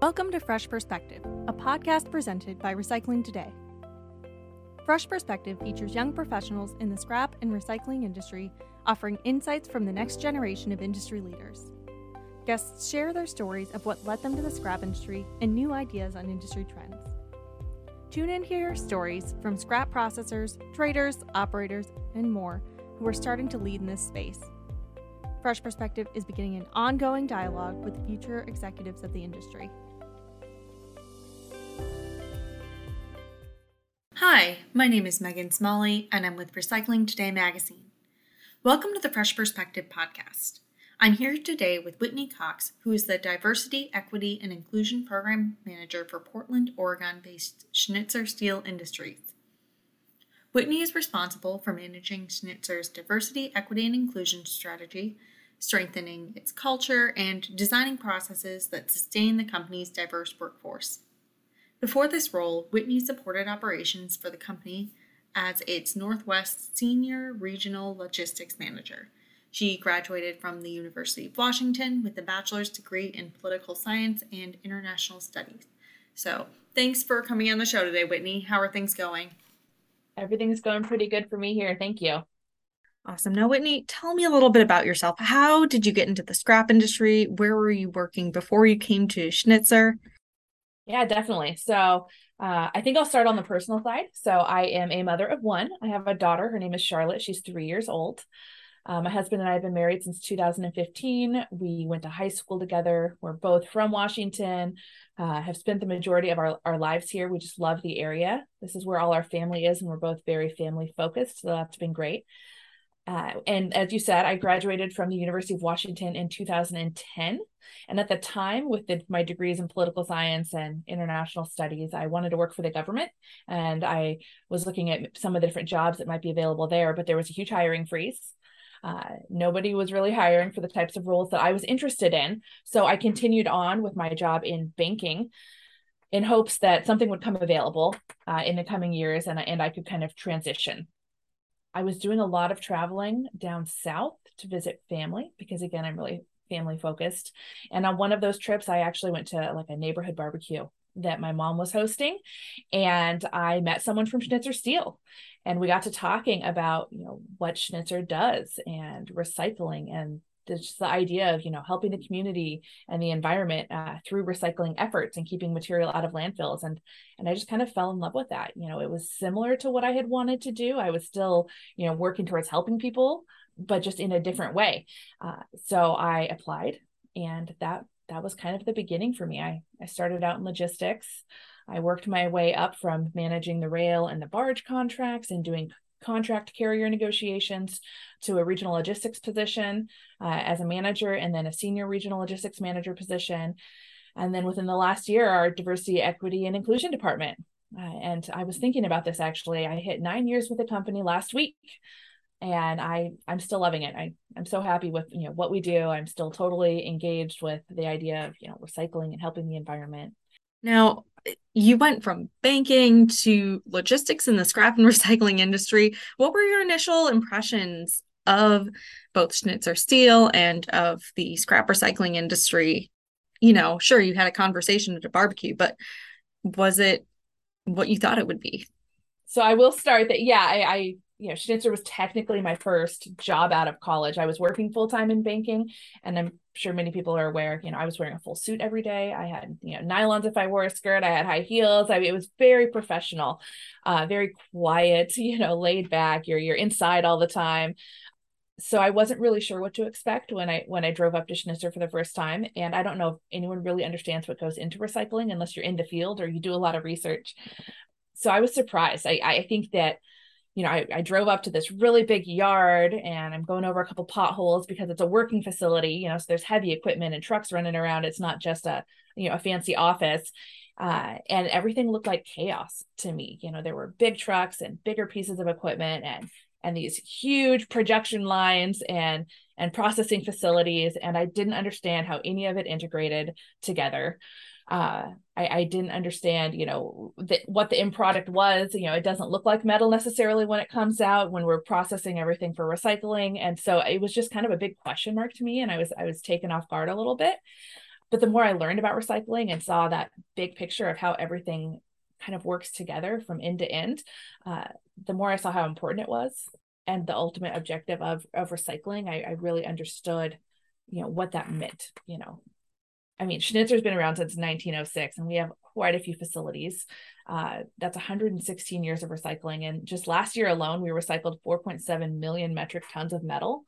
Welcome to Fresh Perspective, a podcast presented by Recycling Today. Fresh Perspective features young professionals in the scrap and recycling industry offering insights from the next generation of industry leaders. Guests share their stories of what led them to the scrap industry and new ideas on industry trends. Tune in to hear stories from scrap processors, traders, operators, and more who are starting to lead in this space. Fresh Perspective is beginning an ongoing dialogue with future executives of the industry. Hi, my name is Megan Smalley, and I'm with Recycling Today magazine. Welcome to the Fresh Perspective podcast. I'm here today with Whitney Cox, who is the Diversity, Equity, and Inclusion Program Manager for Portland, Oregon based Schnitzer Steel Industries. Whitney is responsible for managing Schnitzer's diversity, equity, and inclusion strategy, strengthening its culture, and designing processes that sustain the company's diverse workforce. Before this role, Whitney supported operations for the company as its Northwest Senior Regional Logistics Manager. She graduated from the University of Washington with a bachelor's degree in political science and international studies. So, thanks for coming on the show today, Whitney. How are things going? Everything's going pretty good for me here. Thank you. Awesome. Now, Whitney, tell me a little bit about yourself. How did you get into the scrap industry? Where were you working before you came to Schnitzer? Yeah, definitely. So uh, I think I'll start on the personal side. So I am a mother of one. I have a daughter. Her name is Charlotte. She's three years old. Uh, my husband and I have been married since 2015. We went to high school together. We're both from Washington, uh, have spent the majority of our, our lives here. We just love the area. This is where all our family is, and we're both very family focused. So that's been great. Uh, and as you said, I graduated from the University of Washington in 2010. And at the time, with the, my degrees in political science and international studies, I wanted to work for the government. And I was looking at some of the different jobs that might be available there, but there was a huge hiring freeze. Uh, nobody was really hiring for the types of roles that I was interested in. So I continued on with my job in banking in hopes that something would come available uh, in the coming years and, and I could kind of transition. I was doing a lot of traveling down south to visit family because, again, I'm really family focused. And on one of those trips, I actually went to like a neighborhood barbecue that my mom was hosting and I met someone from Schnitzer Steel and we got to talking about you know what Schnitzer does and recycling and just the idea of you know helping the community and the environment uh, through recycling efforts and keeping material out of landfills. And and I just kind of fell in love with that. You know it was similar to what I had wanted to do. I was still you know working towards helping people but just in a different way. Uh, so I applied and that that was kind of the beginning for me. I I started out in logistics. I worked my way up from managing the rail and the barge contracts and doing contract carrier negotiations to a regional logistics position uh, as a manager and then a senior regional logistics manager position. And then within the last year, our diversity, equity, and inclusion department. Uh, and I was thinking about this actually. I hit nine years with the company last week and I I'm still loving it. I I'm so happy with you know what we do. I'm still totally engaged with the idea of you know recycling and helping the environment. Now, eh, you went from banking to logistics in the scrap and recycling industry. What were your initial impressions of both Schnitzer Steel and of the scrap recycling industry? You know, sure, you had a conversation at a barbecue, but was it what you thought it would be? So I will start that, yeah, I, I you know, Schnitzer was technically my first job out of college. I was working full time in banking, and I'm sure many people are aware. You know, I was wearing a full suit every day. I had you know nylons if I wore a skirt. I had high heels. I mean, it was very professional, uh, very quiet. You know, laid back. You're you're inside all the time. So I wasn't really sure what to expect when I when I drove up to Schnitzer for the first time, and I don't know if anyone really understands what goes into recycling unless you're in the field or you do a lot of research. So I was surprised. I I think that you know, I, I drove up to this really big yard and I'm going over a couple potholes because it's a working facility, you know, so there's heavy equipment and trucks running around. It's not just a, you know, a fancy office. Uh, and everything looked like chaos to me. You know, there were big trucks and bigger pieces of equipment and and these huge projection lines and and processing facilities and i didn't understand how any of it integrated together uh, I, I, didn't understand, you know, the, what the end product was. You know, it doesn't look like metal necessarily when it comes out when we're processing everything for recycling, and so it was just kind of a big question mark to me, and I was I was taken off guard a little bit. but the more I learned about recycling and saw that big picture of how everything kind of works together from end to end, uh, the more I saw how important it was and the ultimate objective of of recycling. I, I really understood, you know, what that meant. You know, I mean, Schnitzer's been around since 1906, and we have quite a few facilities. Uh, that's 116 years of recycling, and just last year alone, we recycled 4.7 million metric tons of metal.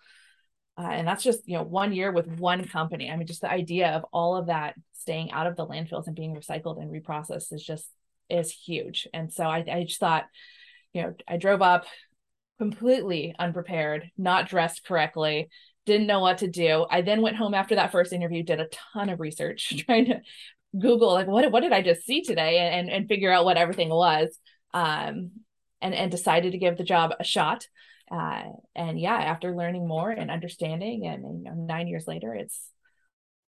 Uh, and that's just you know one year with one company. I mean, just the idea of all of that staying out of the landfills and being recycled and reprocessed is just is huge. And so I, I just thought, you know, I drove up completely unprepared, not dressed correctly, didn't know what to do. I then went home after that first interview, did a ton of research, trying to Google like what what did I just see today and and figure out what everything was. Um, and and decided to give the job a shot. Uh, and yeah, after learning more and understanding, and, you know, nine years later, it's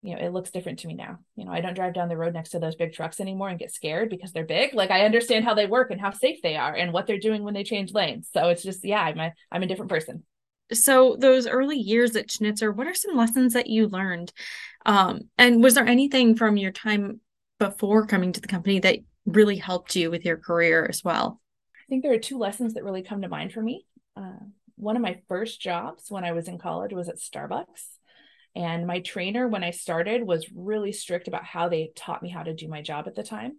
you know, it looks different to me now. You know, I don't drive down the road next to those big trucks anymore and get scared because they're big. Like I understand how they work and how safe they are and what they're doing when they change lanes. So it's just, yeah, I'm a, I'm a different person. So those early years at Schnitzer, what are some lessons that you learned? Um, and was there anything from your time before coming to the company that really helped you with your career as well? I think there are two lessons that really come to mind for me. Uh, one of my first jobs when I was in college was at Starbucks and my trainer, when I started, was really strict about how they taught me how to do my job at the time.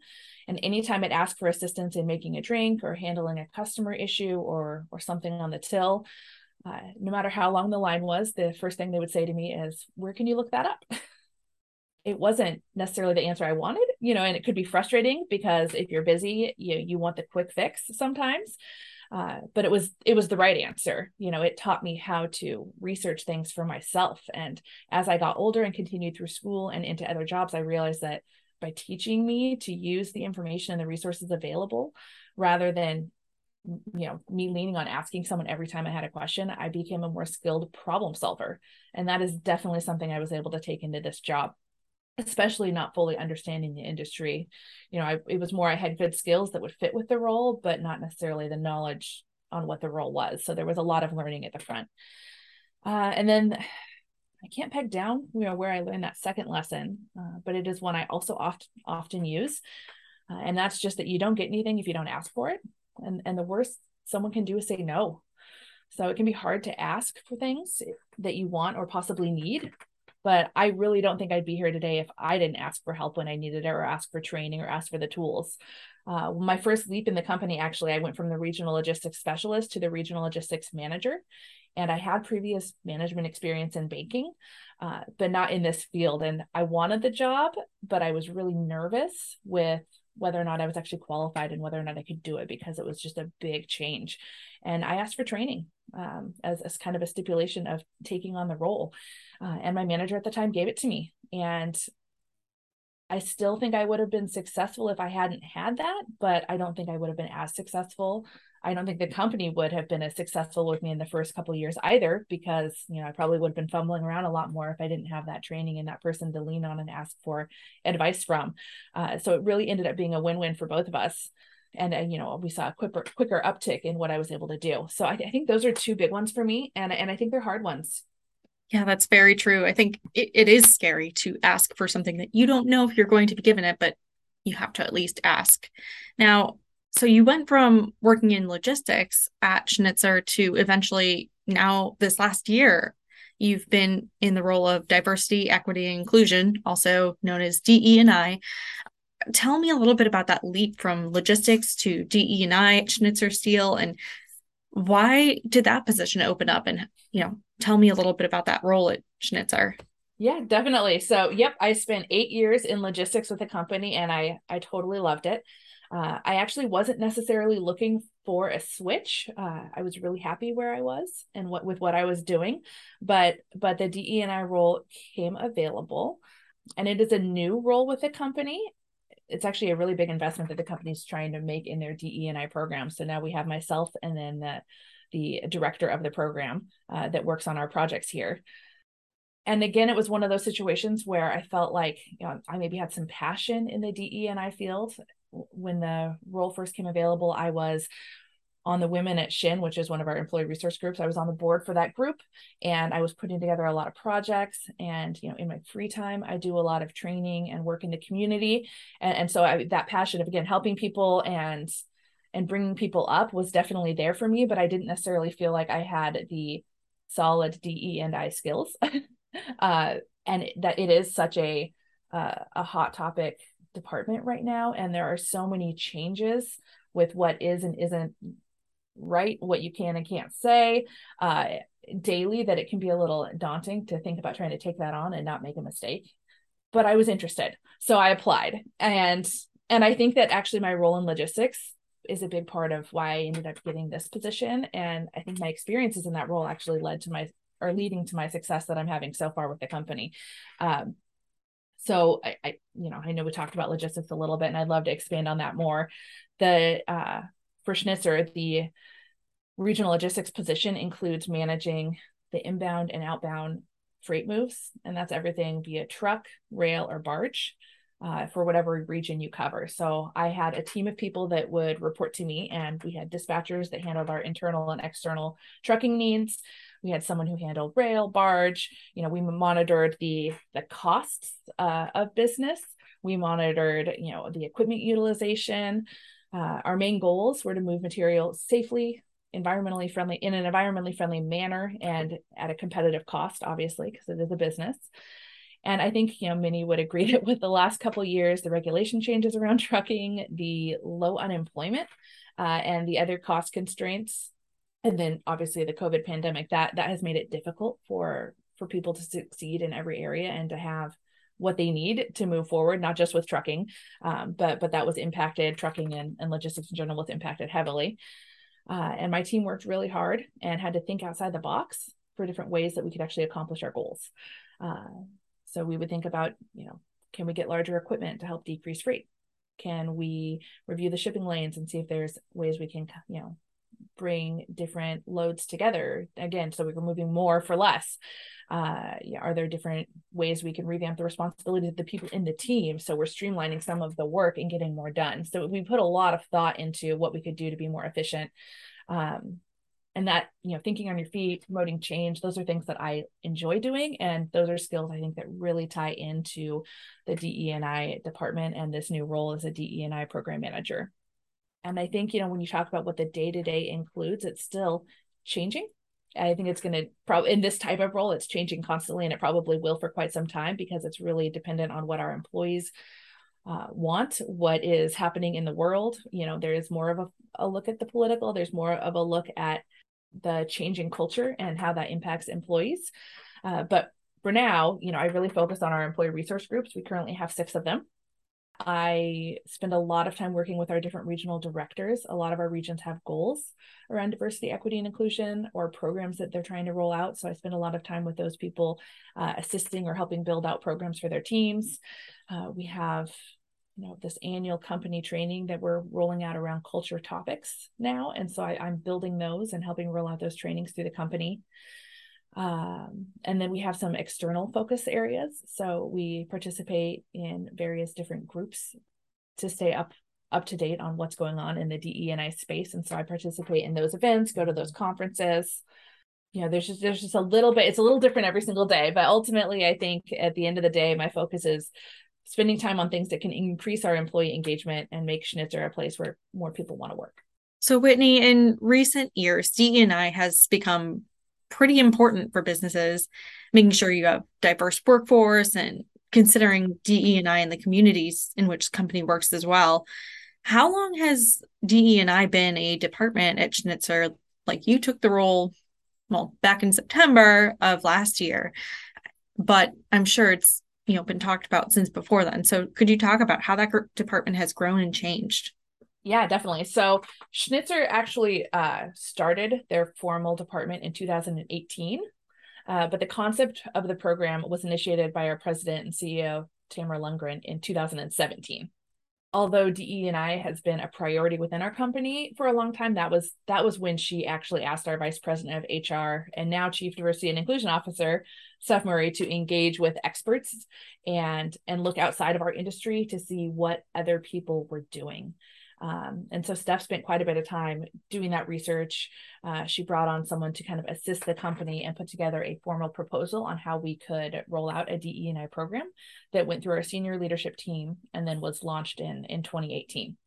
And anytime I'd ask for assistance in making a drink or handling a customer issue or or something on the till, uh, no matter how long the line was, the first thing they would say to me is, "Where can you look that up?" it wasn't necessarily the answer I wanted, you know, and it could be frustrating because if you're busy, you you want the quick fix sometimes uh, but it was it was the right answer. You know it taught me how to research things for myself. And as i got older and continued through school and into other jobs i realized that by teaching me to use the information and the resources available rather than you know me leaning on asking someone every time i had a question i became a more skilled problem solver. And that is definitely something i was able to take into this job especially not fully understanding the industry. You know, I, it was more I had good skills that would fit with the role, but not necessarily the knowledge on what the role was. So there was a lot of learning at the front. Uh, and then I can't peg down, you know, where I learned that second lesson, uh, but it is one I also oft, often use. Uh, and that's just that you don't get anything if you don't ask for it. And, and the worst someone can do is say no. So it can be hard to ask for things that you want or possibly need but I really don't think I'd be here today if I didn't ask for help when I needed it or ask for training or ask for the tools. Uh, my first leap in the company, actually, I went from the regional logistics specialist to the regional logistics manager. And I had previous management experience in banking, uh, but not in this field. And I wanted the job, but I was really nervous with whether or not I was actually qualified and whether or not I could do it because it was just a big change. And I asked for training um, as, as kind of a stipulation of taking on the role. Uh, and my manager at the time gave it to me. And I still think I would have been successful if I hadn't had that, but I don't think I would have been as successful. I don't think the company would have been as successful with me in the first couple years either, because you know I probably would have been fumbling around a lot more if I didn't have that training and that person to lean on and ask for advice from. Uh, so it really ended up being a win-win for both of us and, and you know we saw a quicker quicker uptick in what I was able to do. So I, I think those are two big ones for me, and and I think they're hard ones. Yeah, that's very true. I think it, it is scary to ask for something that you don't know if you're going to be given it, but you have to at least ask. Now, so you went from working in logistics at Schnitzer to eventually now this last year you've been in the role of diversity, equity, and inclusion, also known as DE and I tell me a little bit about that leap from logistics to DE and I Schnitzer Steel and why did that position open up? And you know tell me a little bit about that role at Schnitzer. Yeah definitely. So yep i spent eight years in logistics with the company and i i totally loved it. Uh, i actually wasn't necessarily looking for a switch. Uh, i was really happy where i was and what with what i was doing but but the de and i role came available and it is a new role with the company it's actually a really big investment that the company's trying to make in their DE and I program. So now we have myself and then the the director of the program uh, that works on our projects here. And again, it was one of those situations where I felt like you know, I maybe had some passion in the DE and I field. When the role first came available, I was on the women at Shin, which is one of our employee resource groups. I was on the board for that group and I was putting together a lot of projects. And, you know, in my free time, I do a lot of training and work in the community. And, and so I, that passion of, again, helping people and and bringing people up was definitely there for me, but I didn't necessarily feel like I had the solid DE and I skills. uh, and that it is such a uh, a hot topic department right now, and there are so many changes with what is and isn't right, what you can and can't say uh, daily, that it can be a little daunting to think about trying to take that on and not make a mistake. But I was interested, so I applied, and and I think that actually my role in logistics is a big part of why I ended up getting this position. And I think my experiences in that role actually led to my or leading to my success that I'm having so far with the company. Um, so I, I, you know, I know we talked about logistics a little bit, and I'd love to expand on that more. The uh, for Schnitzer, the regional logistics position includes managing the inbound and outbound freight moves, and that's everything via truck, rail, or barge uh, for whatever region you cover. So I had a team of people that would report to me, and we had dispatchers that handled our internal and external trucking needs. We had someone who handled rail, barge. You know, we monitored the the costs uh, of business. We monitored, you know, the equipment utilization. Uh, our main goals were to move material safely, environmentally friendly, in an environmentally friendly manner, and at a competitive cost, obviously, because it is a business. And I think you know many would agree that with the last couple years, the regulation changes around trucking, the low unemployment, uh, and the other cost constraints, and then obviously the COVID pandemic that that has made it difficult for for people to succeed in every area and to have what they need to move forward, not just with trucking, um, but but that was impacted. Trucking and, and logistics in general was impacted heavily. Uh, and my team worked really hard and had to think outside the box for different ways that we could actually accomplish our goals. Uh, so we would think about, you know, can we get larger equipment to help decrease freight? Can we review the shipping lanes and see if there's ways we can, you know, bring different loads together. Again so we're moving more for less. Uh, yeah, are there different ways we can revamp the responsibility of the people in the team? So we're streamlining some of the work and getting more done. So we put a lot of thought into what we could do to be more efficient. Um, and that you know thinking on your feet promoting change those are things that i enjoy doing. And those are skills i think that really tie into the DE&I department and this new role as a DE&I program manager and i think you know when you talk about what the day-to-day includes it's still changing i think it's going to probably in this type of role it's changing constantly and it probably will for quite some time because it's really dependent on what our employees uh, want what is happening in the world you know there is more of a, a look at the political there's more of a look at the changing culture and how that impacts employees. Uh, but for now, you know, I really focus on our employee resource groups. We currently have six of them. I spend a lot of time working with our different regional directors. A lot of our regions have goals around diversity, equity, and inclusion or programs that they're trying to roll out. So I spend a lot of time with those people uh, assisting or helping build out programs for their teams. Uh, we have you know this annual company training that we're rolling out around culture topics now and so I, am building those and helping roll out those trainings through the company um, and then we have some external focus areas. So we participate in various different groups to stay up up to date on what's going on in the DE&I space. And so I participate in those events go to those conferences. You know there's just there's just a little bit it's a little different every single day but ultimately i think at the end of the day my focus is spending time on things that can increase our employee engagement and make Schnitzer a place where more people want to work. So, Whitney, in recent years, DE&I has become pretty important for businesses, making sure you have diverse workforce and considering DE&I in the communities in which company works as well. How long has DE&I been a department at Schnitzer? Like you took the role, well, back in September of last year, but I'm sure it's you know been talked about since before then so could you talk about how that department has grown and changed yeah definitely so schnitzer actually uh, started their formal department in 2018 uh, but the concept of the program was initiated by our president and ceo tamara lundgren in 2017 although DE&I has been a priority within our company for a long time, that was that was when she actually asked our vice president of HR and now chief diversity and inclusion officer, Steph Murray, to engage with experts and and look outside of our industry to see what other people were doing. Um, and so Steph spent quite a bit of time doing that research. Uh, she brought on someone to kind of assist the company and put together a formal proposal on how we could roll out a DE&I program that went through our senior leadership team and then was launched in, in 2018.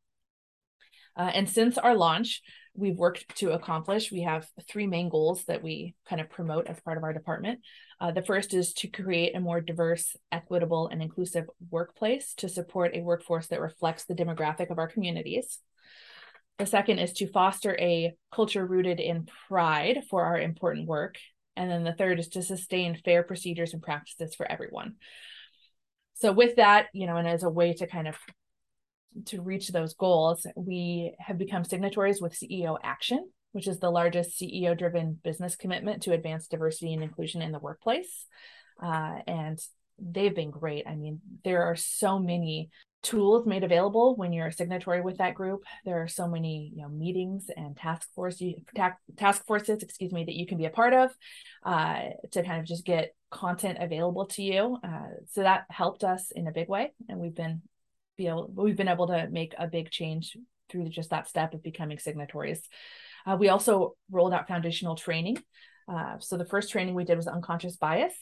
Uh, and since our launch, we've worked to accomplish. We have three main goals that we kind of promote as part of our department. Uh, the first is to create a more diverse, equitable, and inclusive workplace to support a workforce that reflects the demographic of our communities. The second is to foster a culture rooted in pride for our important work. And then the third is to sustain fair procedures and practices for everyone. So, with that, you know, and as a way to kind of to reach those goals, we have become signatories with CEO Action, which is the largest CEO driven business commitment to advance diversity and inclusion in the workplace. Uh, and they've been great. I mean, there are so many tools made available when you're a signatory with that group. There are so many, you know, meetings and task force ta- task forces, excuse me, that you can be a part of uh, to kind of just get content available to you. Uh, so that helped us in a big way, and we've been be able we've been able to make a big change through just that step of becoming signatories. Uh, we also rolled out foundational training. Uh, so the first training we did was unconscious bias.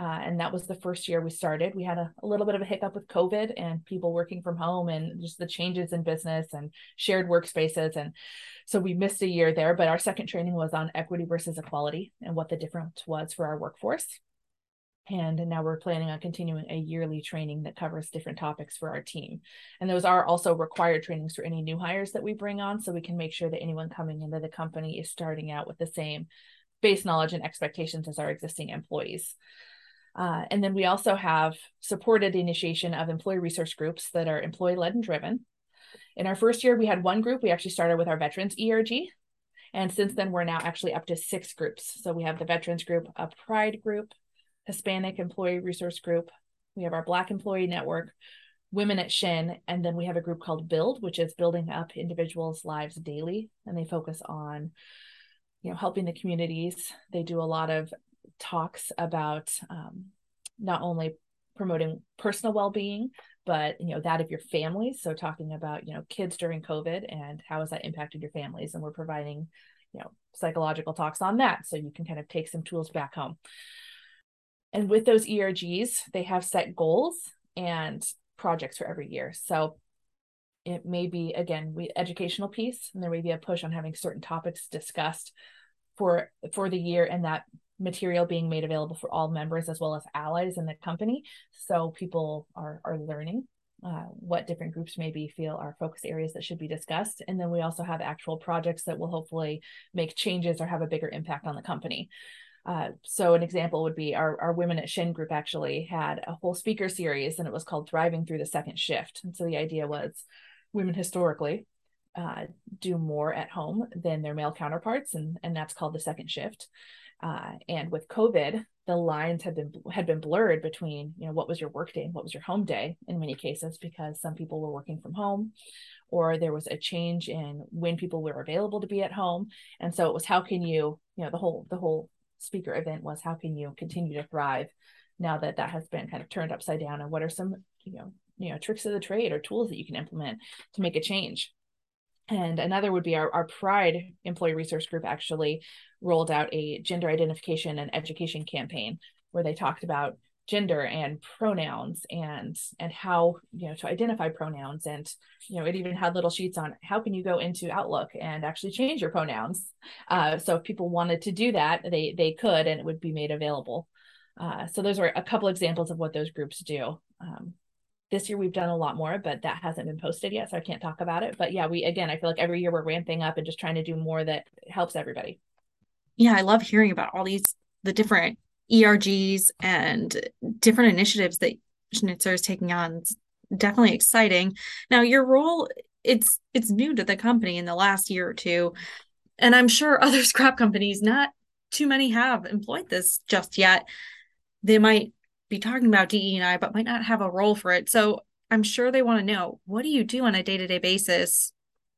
Uh, and that was the first year we started. We had a, a, little bit of a hiccup with COVID and people working from home and just the changes in business and shared workspaces. And so we missed a year there. But our second training was on equity versus equality and what the difference was for our workforce. And now we're planning on continuing a yearly training that covers different topics for our team. And those are also required trainings for any new hires that we bring on so we can make sure that anyone coming into the company is starting out with the same base knowledge and expectations as our existing employees. Uh, and then we also have supported initiation of employee resource groups that are employee led and driven. In our first year, we had one group. We actually started with our veterans ERG. And since then, we're now actually up to six groups. So we have the veterans group, a pride group, Hispanic Employee Resource Group. We have our Black Employee Network, Women at Shin, and then we have a group called Build, which is building up individuals' lives daily, and they focus on, you know, helping the communities. They do a lot of talks about um, not only promoting personal well-being but you know that of your families so talking about you know kids during covid and how has that impacted your families and we're providing you know psychological talks on that so you can kind of take some tools back home and with those ERGs, they have set goals and projects for every year. So it may be again we educational piece, and there may be a push on having certain topics discussed for for the year, and that material being made available for all members as well as allies in the company. So people are are learning uh, what different groups maybe feel are focus areas that should be discussed. And then we also have actual projects that will hopefully make changes or have a bigger impact on the company. Uh, so an example would be our, our women at Shin group actually had a whole speaker series and it was called Thriving Through the Second Shift. And so the idea was women historically uh, do more at home than their male counterparts, and, and that's called the second shift. Uh, and with COVID, the lines had been had been blurred between you know what was your work day and what was your home day in many cases because some people were working from home or there was a change in when people were available to be at home and so it was how can you you know the whole the whole speaker event was how can you continue to thrive now that that has been kind of turned upside down? And what are some you know you know tricks of the trade or tools that you can implement to make a change? And another would be our, our pride employee resource group actually rolled out a gender identification and education campaign where they talked about gender and pronouns and and how you know to identify pronouns. And you know it even had little sheets on how can you go into outlook and actually change your pronouns. Uh, so if people wanted to do that they they could and it would be made available. Uh, so those are a couple examples of what those groups do. Um, this year we've done a lot more but that hasn't been posted yet so i can't talk about it. But yeah we again i feel like every year we're ramping up and just trying to do more that helps everybody. Yeah i love hearing about all these the different ERGs and different initiatives that Schnitzer is taking on. It's definitely exciting. Now, your role it's it's new to the company in the last year or two, and I'm sure other scrap companies, not too many, have employed this just yet. They might be talking about DE and I, but might not have a role for it. So I'm sure they want to know what do you do on a day to day basis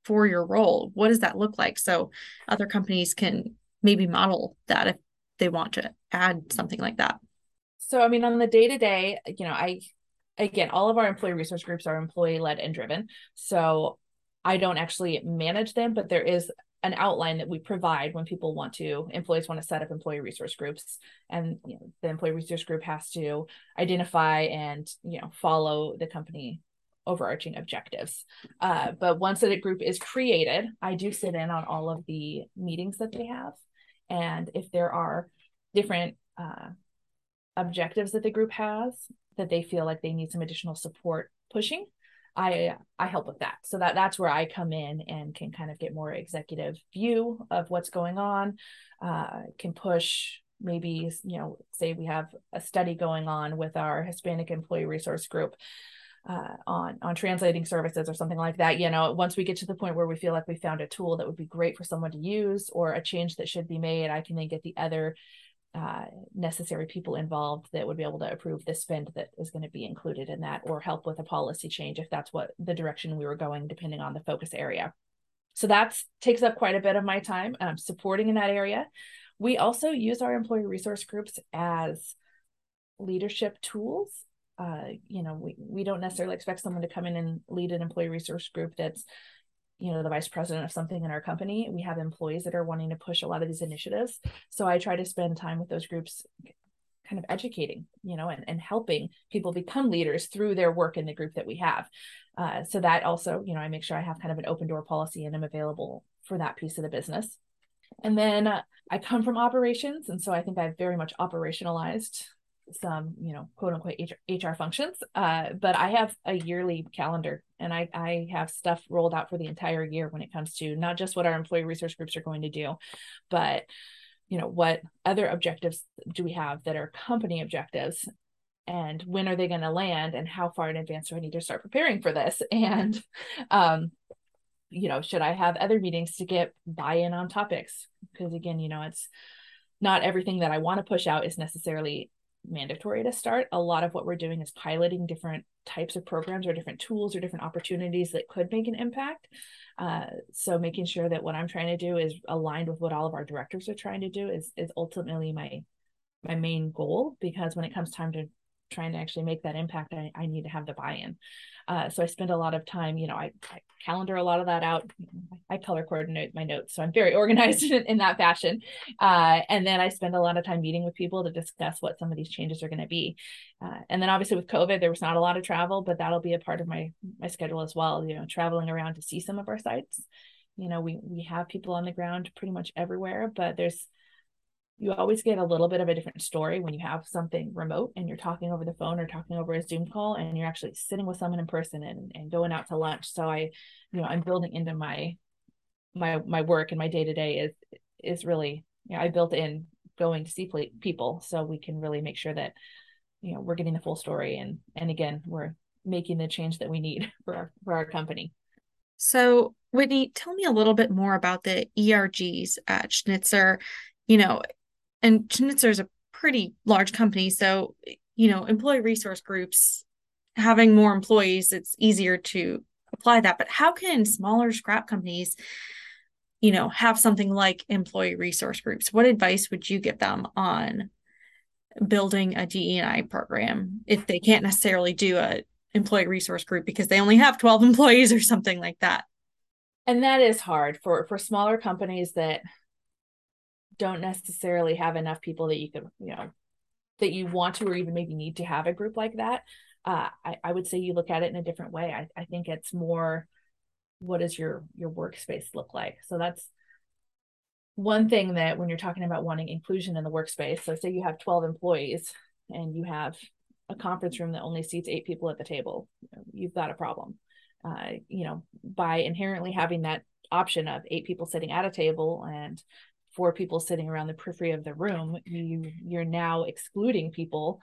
for your role? What does that look like? So other companies can maybe model that if they want to add something like that. So, I mean, on the day to day, you know, I, again, all of our employee resource groups are employee led and driven. So, I don't actually manage them, but there is an outline that we provide when people want to employees want to set up employee resource groups and you know, the employee resource group has to identify and you know follow the company overarching objectives uh, but once a group is created i do sit in on all of the meetings that they have and if there are different uh, objectives that the group has that they feel like they need some additional support pushing I I help with that. So that that's where I come in and can kind of get more executive view of what's going on. Uh, can push maybe you know say we have a study going on with our Hispanic employee resource group uh, on on translating services or something like that. You know, once we get to the point where we feel like we found a tool that would be great for someone to use or a change that should be made, I can then get the other uh, necessary people involved that would be able to approve the spend that is going to be included in that or help with a policy change if that's what the direction we were going depending on the focus area. So that takes up quite a bit of my time um, supporting in that area. We also use our employee resource groups as leadership tools. Uh, you know we, we don't necessarily expect someone to come in and lead an employee resource group that's you know the vice president of something in our company we have employees that are wanting to push a lot of these initiatives. So i try to spend time with those groups kind of educating you know and, and helping people become leaders through their work in the group that we have. Uh, so that also you know i make sure i have kind of an open door policy and i'm available for that piece of the business. And then uh, i come from operations and so i think i've very much operationalized some you know quote unquote HR, HR functions uh, but I have a yearly calendar and I, I have stuff rolled out for the entire year when it comes to not just what our employee resource groups are going to do but you know what other objectives do we have that are company objectives? And when are they going to land and how far in advance do I need to start preparing for this? And um you know should I have other meetings to get buy-in on topics? Because again you know it's not everything that I want to push out is necessarily mandatory to start. A lot of what we're doing is piloting different types of programs or different tools or different opportunities that could make an impact. Uh, so making sure that what I'm trying to do is aligned with what all of our directors are trying to do is is ultimately my my main goal because when it comes time to trying to actually make that impact, I, I need to have the buy-in. Uh, so I spend a lot of time, you know, I, I, calendar a lot of that out. I color coordinate my notes, so I'm very organized in, in that fashion. Uh, and then I spend a lot of time meeting with people to discuss what some of these changes are going to be. Uh, and then obviously with COVID, there was not a lot of travel, but that'll be a part of my my schedule as well. You know, traveling around to see some of our sites. You know, we we have people on the ground pretty much everywhere, but there's you always get a little bit of a different story when you have something remote and you're talking over the phone or talking over a Zoom call and you're actually sitting with someone in person and, and going out to lunch. So I, you know, I'm building into my my my work and my day to day is is really, you know, I built in going to see people so we can really make sure that, you know, we're getting the full story and and again we're making the change that we need for our for our company. So Whitney, tell me a little bit more about the ERGs at Schnitzer. You know, and Schnitzer is a pretty large company. So, you know, employee resource groups having more employees, it's easier to apply that. But how can smaller scrap companies, you know, have something like employee resource groups? What advice would you give them on building a DEI program if they can't necessarily do a employee resource group because they only have 12 employees or something like that? And that is hard for for smaller companies that don't necessarily have enough people that you can, you know, that you want to or even maybe need to have a group like that. Uh, I, I would say you look at it in a different way. I, I think it's more what does your your workspace look like? So that's one thing that when you're talking about wanting inclusion in the workspace, so say you have 12 employees and you have a conference room that only seats eight people at the table, you've got a problem. Uh, you know, by inherently having that option of eight people sitting at a table and four people sitting around the periphery of the room you you're now excluding people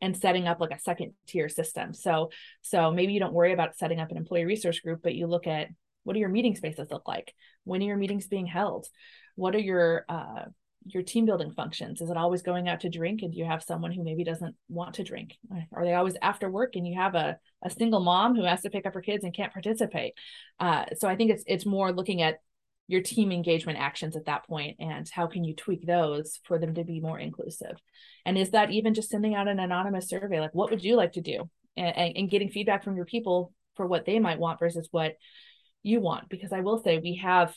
and setting up like a second tier system. So so maybe you don't worry about setting up an employee resource group but you look at what do your meeting spaces look like? When are your meetings being held? What are your uh, your team building functions? Is it always going out to drink? And do you have someone who maybe doesn't want to drink? Are they always after work and you have a, a single mom who has to pick up her kids and can't participate? Uh, so i think it's it's more looking at your team engagement actions at that point and how can you tweak those for them to be more inclusive? And is that even just sending out an anonymous survey? Like what would you like to do? And, and, getting feedback from your people for what they might want versus what you want. Because i will say we have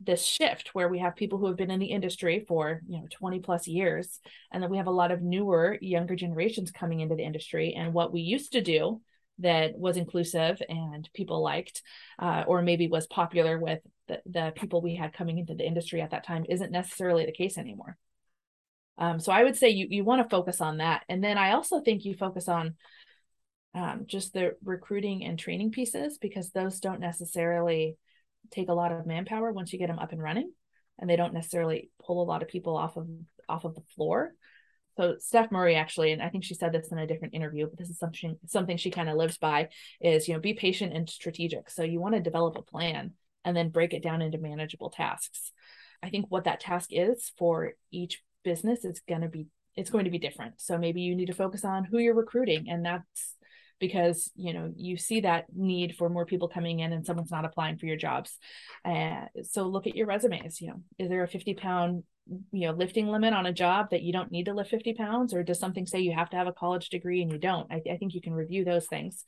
this shift where we have people who have been in the industry for you know 20 plus years and then we have a lot of newer younger generations coming into the industry. And what we used to do that was inclusive and people liked uh, or maybe was popular with the, the people we had coming into the industry at that time isn't necessarily the case anymore. Um, so i would say you, you want to focus on that. And then i also think you focus on um, just the recruiting and training pieces because those don't necessarily take a lot of manpower once you get them up and running and they don't necessarily pull a lot of people off of off of the floor. So steph murray actually and i think she said this in a different interview but this is something something she kind of lives by is you know be patient and strategic. So you want to develop a plan and then break it down into manageable tasks. I think what that task is for each business is going to be it's going to be different. So maybe you need to focus on who you're recruiting and that's because you know you see that need for more people coming in and someone's not applying for your jobs. Uh, so look at your resumes you know is there a 50 pound you know lifting limit on a job that you don't need to lift 50 pounds or does something say you have to have a college degree and you don't? I, I think you can review those things.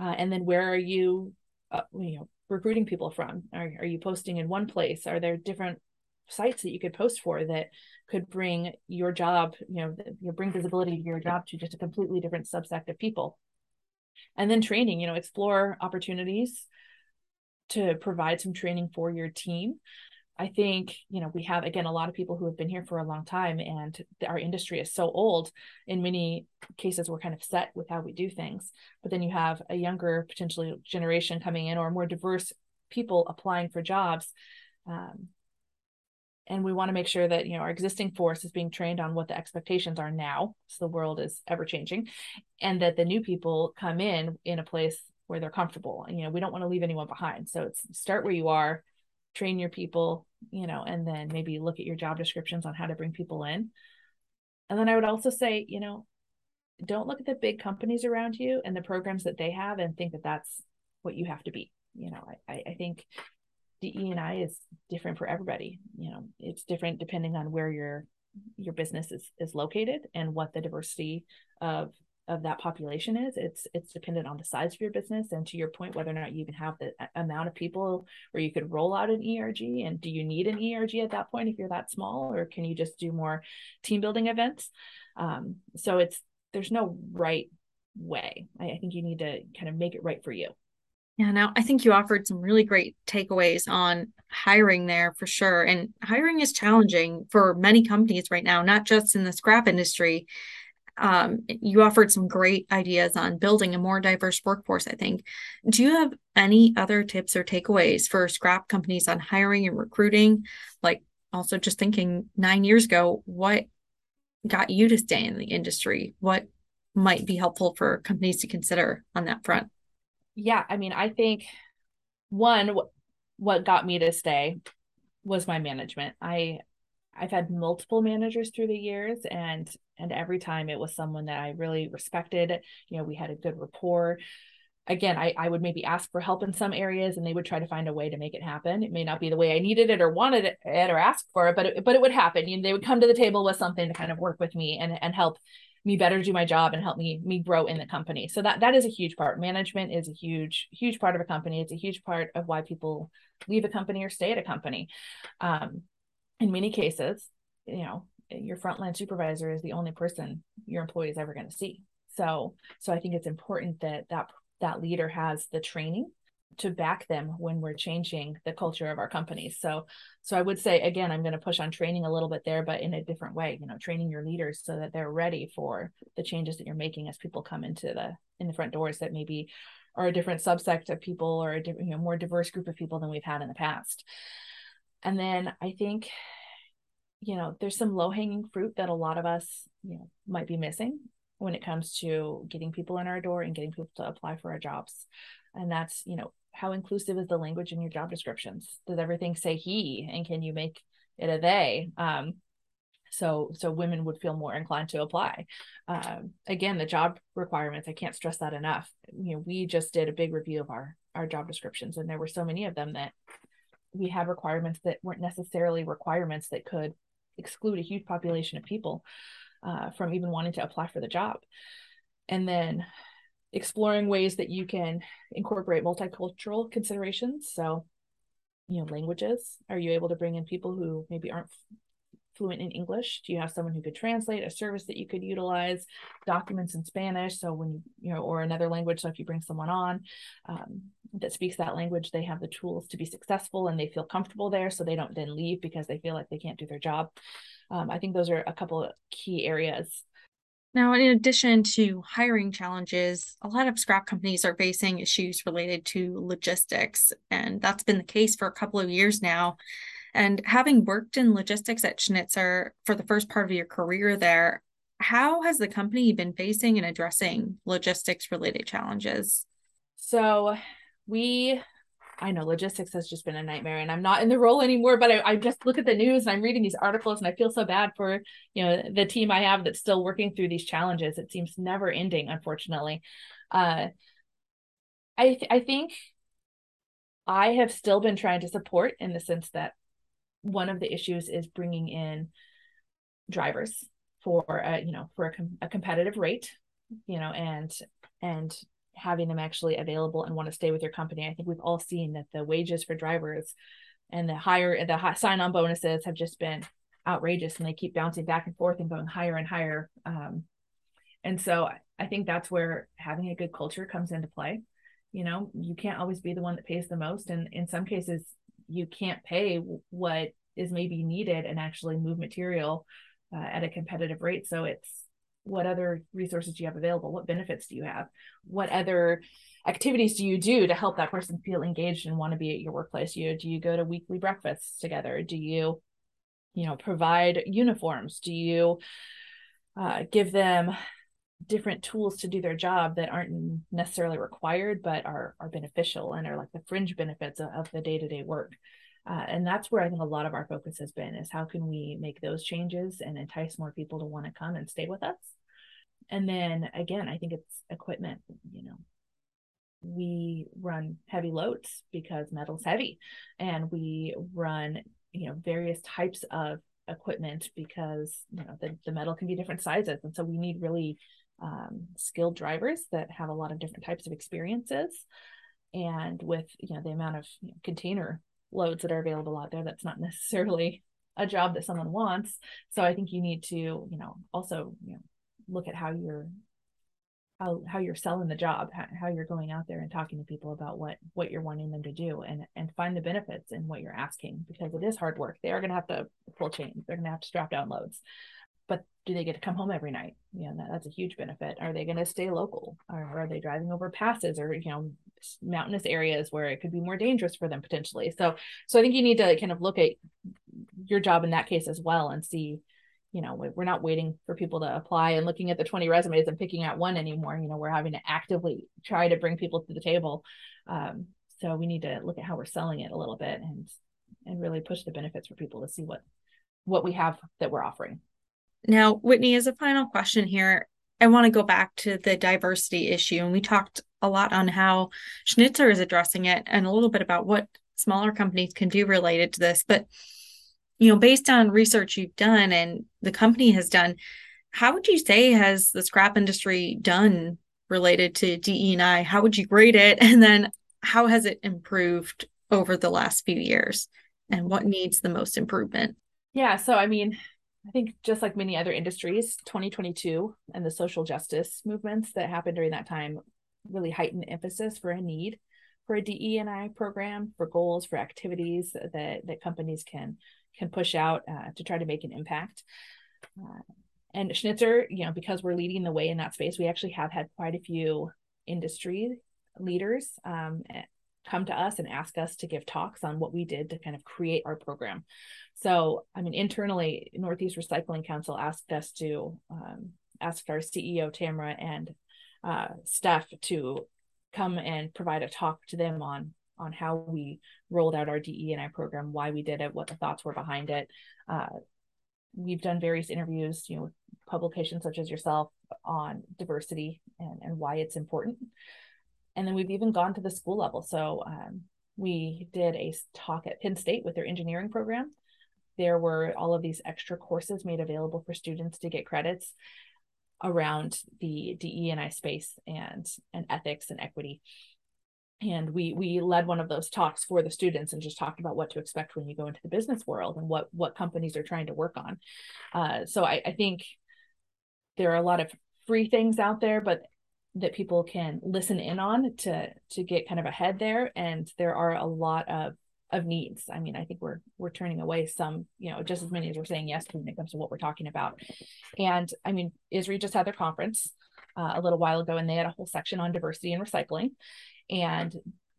Uh, and then where are you uh, you know recruiting people from? Are, are you posting in one place? Are there different sites that you could post for that could bring your job you know you bring visibility to your job to just a completely different subset of people? And then training you know explore opportunities to provide some training for your team i think you know we have again a lot of people who have been here for a long time and our industry is so old. In many cases we're kind of set with how we do things. But then you have a younger potentially generation coming in or more diverse people applying for jobs um, and we want to make sure that you know our existing force is being trained on what the expectations are now so the world is ever changing and that the new people come in in a place where they're comfortable. And you know we don't want to leave anyone behind. So it's start where you are train your people you know and then maybe look at your job descriptions on how to bring people in and then i would also say you know don't look at the big companies around you and the programs that they have and think that that's what you have to be you know i i think DE and I is different for everybody. You know, it's different depending on where your your business is is located and what the diversity of of that population is. It's it's dependent on the size of your business and to your point, whether or not you even have the amount of people where you could roll out an ERG. And do you need an ERG at that point if you're that small, or can you just do more team building events? Um, so it's there's no right way. I, I think you need to kind of make it right for you. Yeah, now I think you offered some really great takeaways on hiring there for sure. And hiring is challenging for many companies right now, not just in the scrap industry. Um, you offered some great ideas on building a more diverse workforce, I think. Do you have any other tips or takeaways for scrap companies on hiring and recruiting? Like, also just thinking nine years ago, what got you to stay in the industry? What might be helpful for companies to consider on that front? yeah, I mean, I think one what got me to stay was my management. I I've had multiple managers through the years and and every time it was someone that I really respected. You know, we had a good rapport. Again, I, I would maybe ask for help in some areas and they would try to find a way to make it happen. It may not be the way I needed it or wanted it, or asked for it, but it, but it would happen. You know, they would come to the table with something to kind of work with me and, and help me better do my job and help me me grow in the company so that that is a huge part management is a huge huge part of a company it's a huge part of why people leave a company or stay at a company um, in many cases you know your frontline supervisor is the only person your employee is ever going to see so so i think it's important that that that leader has the training to back them when we're changing the culture of our companies. So so I would say again, I'm going to push on training a little bit there, but in a different way, you know, training your leaders so that they're ready for the changes that you're making as people come into the in the front doors that maybe are a different subsect of people or a different, you know, more diverse group of people than we've had in the past. And then I think you know, there's some low-hanging fruit that a lot of us, you know, might be missing when it comes to getting people in our door and getting people to apply for our jobs. And that's you know how inclusive is the language in your job descriptions? Does everything say he and can you make it a they? Um, so so women would feel more inclined to apply. Um, again the job requirements i can't stress that enough. You know we just did a big review of our our job descriptions and there were so many of them that we had requirements that weren't necessarily requirements that could exclude a huge population of people uh, from even wanting to apply for the job and then exploring ways that you can incorporate multicultural considerations. So, you know, languages. Are you able to bring in people who maybe aren't fluent in English? Do you have someone who could translate a service that you could utilize? Documents in Spanish. So when you, you know, or another language. So if you bring someone on um, that speaks that language, they have the tools to be successful and they feel comfortable there. So they don't then leave because they feel like they can't do their job. Um, I think those are a couple of key areas now, in addition to hiring challenges, a lot of scrap companies are facing issues related to logistics, and that's been the case for a couple of years now. And having worked in logistics at Schnitzer for the first part of your career there, how has the company been facing and addressing logistics related challenges? So, we I know logistics has just been a nightmare and I'm not in the role anymore, but I, I, just look at the news and I'm reading these articles and I feel so bad for, you know, the team I have that's still working through these challenges. It seems never ending, unfortunately. Uh, I, th- I think I have still been trying to support in the sense that one of the issues is bringing in drivers for, a, you know, for a, com- a competitive rate, you know, and, and having them actually available and want to stay with your company. I think we've all seen that the wages for drivers and the higher the high sign-on bonuses have just been outrageous and they keep bouncing back and forth and going higher and higher. Um, and so I think that's where having a good culture comes into play. You know, you can't always be the one that pays the most. And in some cases, you can't pay what is maybe needed and actually move material uh, at a competitive rate. So it's what other resources do you have available? What benefits do you have? What other activities do you do to help that person feel engaged and want to be at your workplace? You do you go to weekly breakfasts together? Do you you know provide uniforms? Do you uh, give them different tools to do their job that aren't necessarily required but are are beneficial and are like the fringe benefits of, of the day-to-day work. Uh, and that's where I think a lot of our focus has been is how can we make those changes and entice more people to want to come and stay with us? And then again i think it's equipment you know. We run heavy loads because metal's heavy and we run you know various types of equipment because you know the, the metal can be different sizes and so we need really um, skilled drivers that have a lot of different types of experiences. And with you know the amount of you know, container loads that are available out there that's not necessarily a job that someone wants. So i think you need to you know also you know look at how you're how how you're selling the job how, you're going out there and talking to people about what what you're wanting them to do and and find the benefits in what you're asking because it is hard work. They are going to have to pull chains. They're going to have to strap down loads but do they get to come home every night? You know that, that's a huge benefit. Are they going to stay local? Or are they driving over passes or you know mountainous areas where it could be more dangerous for them potentially? So so i think you need to kind of look at your job in that case as well and see you know we're not waiting for people to apply and looking at the 20 resumes and picking out one anymore. You know we're having to actively try to bring people to the table. Um, so we need to look at how we're selling it a little bit and and really push the benefits for people to see what what we have that we're offering now whitney as a final question here i want to go back to the diversity issue and we talked a lot on how schnitzer is addressing it and a little bit about what smaller companies can do related to this but you know, based on research you've done and the company has done, how would you say has the scrap industry done related to DE&I? How would you grade it? And then how has it improved over the last few years? And what needs the most improvement? Yeah, so I mean, I think just like many other industries, 2022 and the social justice movements that happened during that time really heightened emphasis for a need for a DE&I program, for goals, for activities that that companies can can push out uh, to try to make an impact. Uh, and Schnitzer, you know, because we're leading the way in that space, we actually have had quite a few industry leaders um, come to us and ask us to give talks on what we did to kind of create our program. So, I mean, internally, Northeast Recycling Council asked us to um, ask our CEO Tamara and uh, staff to come and provide a talk to them on on how we rolled out our DE&I program, why we did it, what the thoughts were behind it. Uh, we've done various interviews, you know, with publications such as yourself on diversity and, and why it's important. And then we've even gone to the school level. So um, we did a talk at Penn State with their engineering program. There were all of these extra courses made available for students to get credits. around the DE and I space and and ethics and equity. And we we led one of those talks for the students and just talked about what to expect when you go into the business world and what what companies are trying to work on. Uh, so I, I think there are a lot of free things out there, but that people can listen in on to to get kind of ahead there. And there are a lot of of needs. I mean, I think we're we're turning away some, you know, just as many as we're saying yes to when it comes to what we're talking about. And I mean, ISRI just had their conference uh, a little while ago, and they had a whole section on diversity and recycling. And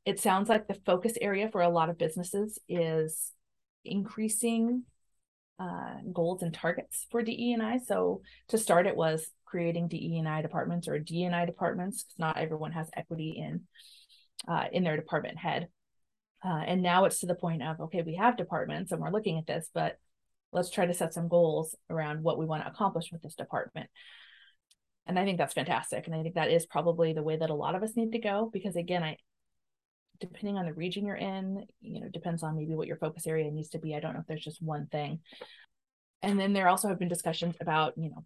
it sounds like the focus area for a lot of businesses is increasing uh, goals and targets for DE and I. So to start, it was creating DE and I departments or D and I departments because not everyone has equity in uh, in their department head. Uh, and now it's to the point of okay, we have departments and we're looking at this, but let's try to set some goals around what we want to accomplish with this department. And I think that's fantastic. And I think that is probably the way that a lot of us need to go because again, I depending on the region you're in, you know, depends on maybe what your focus area needs to be. I don't know if there's just one thing. And then there also have been discussions about, you know,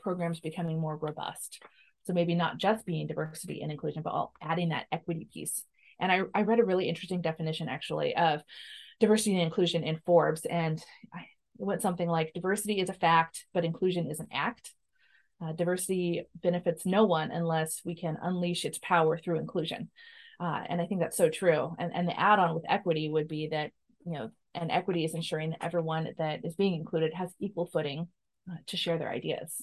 programs becoming more robust. So maybe not just being diversity and inclusion, but adding that equity piece and I, I read a really interesting definition actually of diversity and inclusion in Forbes. And it went something like diversity is a fact, but inclusion is an act. Uh, diversity benefits no one unless we can unleash its power through inclusion. Uh, and I think that's so true. And, and the add on with equity would be that, you know, and equity is ensuring that everyone that is being included has equal footing uh, to share their ideas.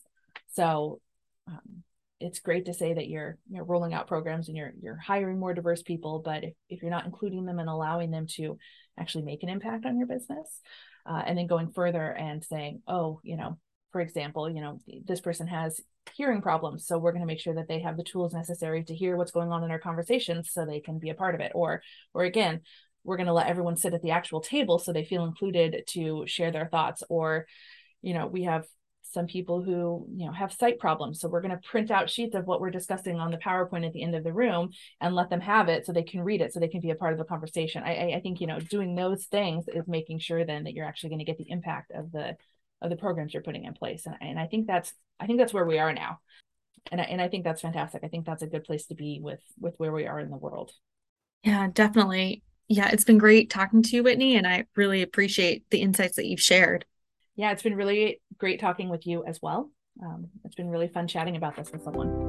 So um, it's great to say that you're you're rolling out programs and you're you're hiring more diverse people but if, if you're not including them and allowing them to actually make an impact on your business uh, and then going further and saying oh you know for example you know this person has hearing problems so we're going to make sure that they have the tools necessary to hear what's going on in our conversations so they can be a part of it. Or or again we're going to let everyone sit at the actual table so they feel included to share their thoughts. Or you know we have some people who you know have sight problems. So we're going to print out sheets of what we're discussing on the powerpoint at the end of the room and let them have it so they can read it so they can be a part of the conversation. I i think you know doing those things is making sure then that you're actually going to get the impact of the of the programs you're putting in place. And, and i think that's i think that's where we are now. And I, and I think that's fantastic. I think that's a good place to be with with where we are in the world. Yeah definitely. Yeah it's been great talking to you whitney and i really appreciate the insights that you've shared yeah, it's been really great talking with you as well. Um, it's been really fun chatting about this with someone.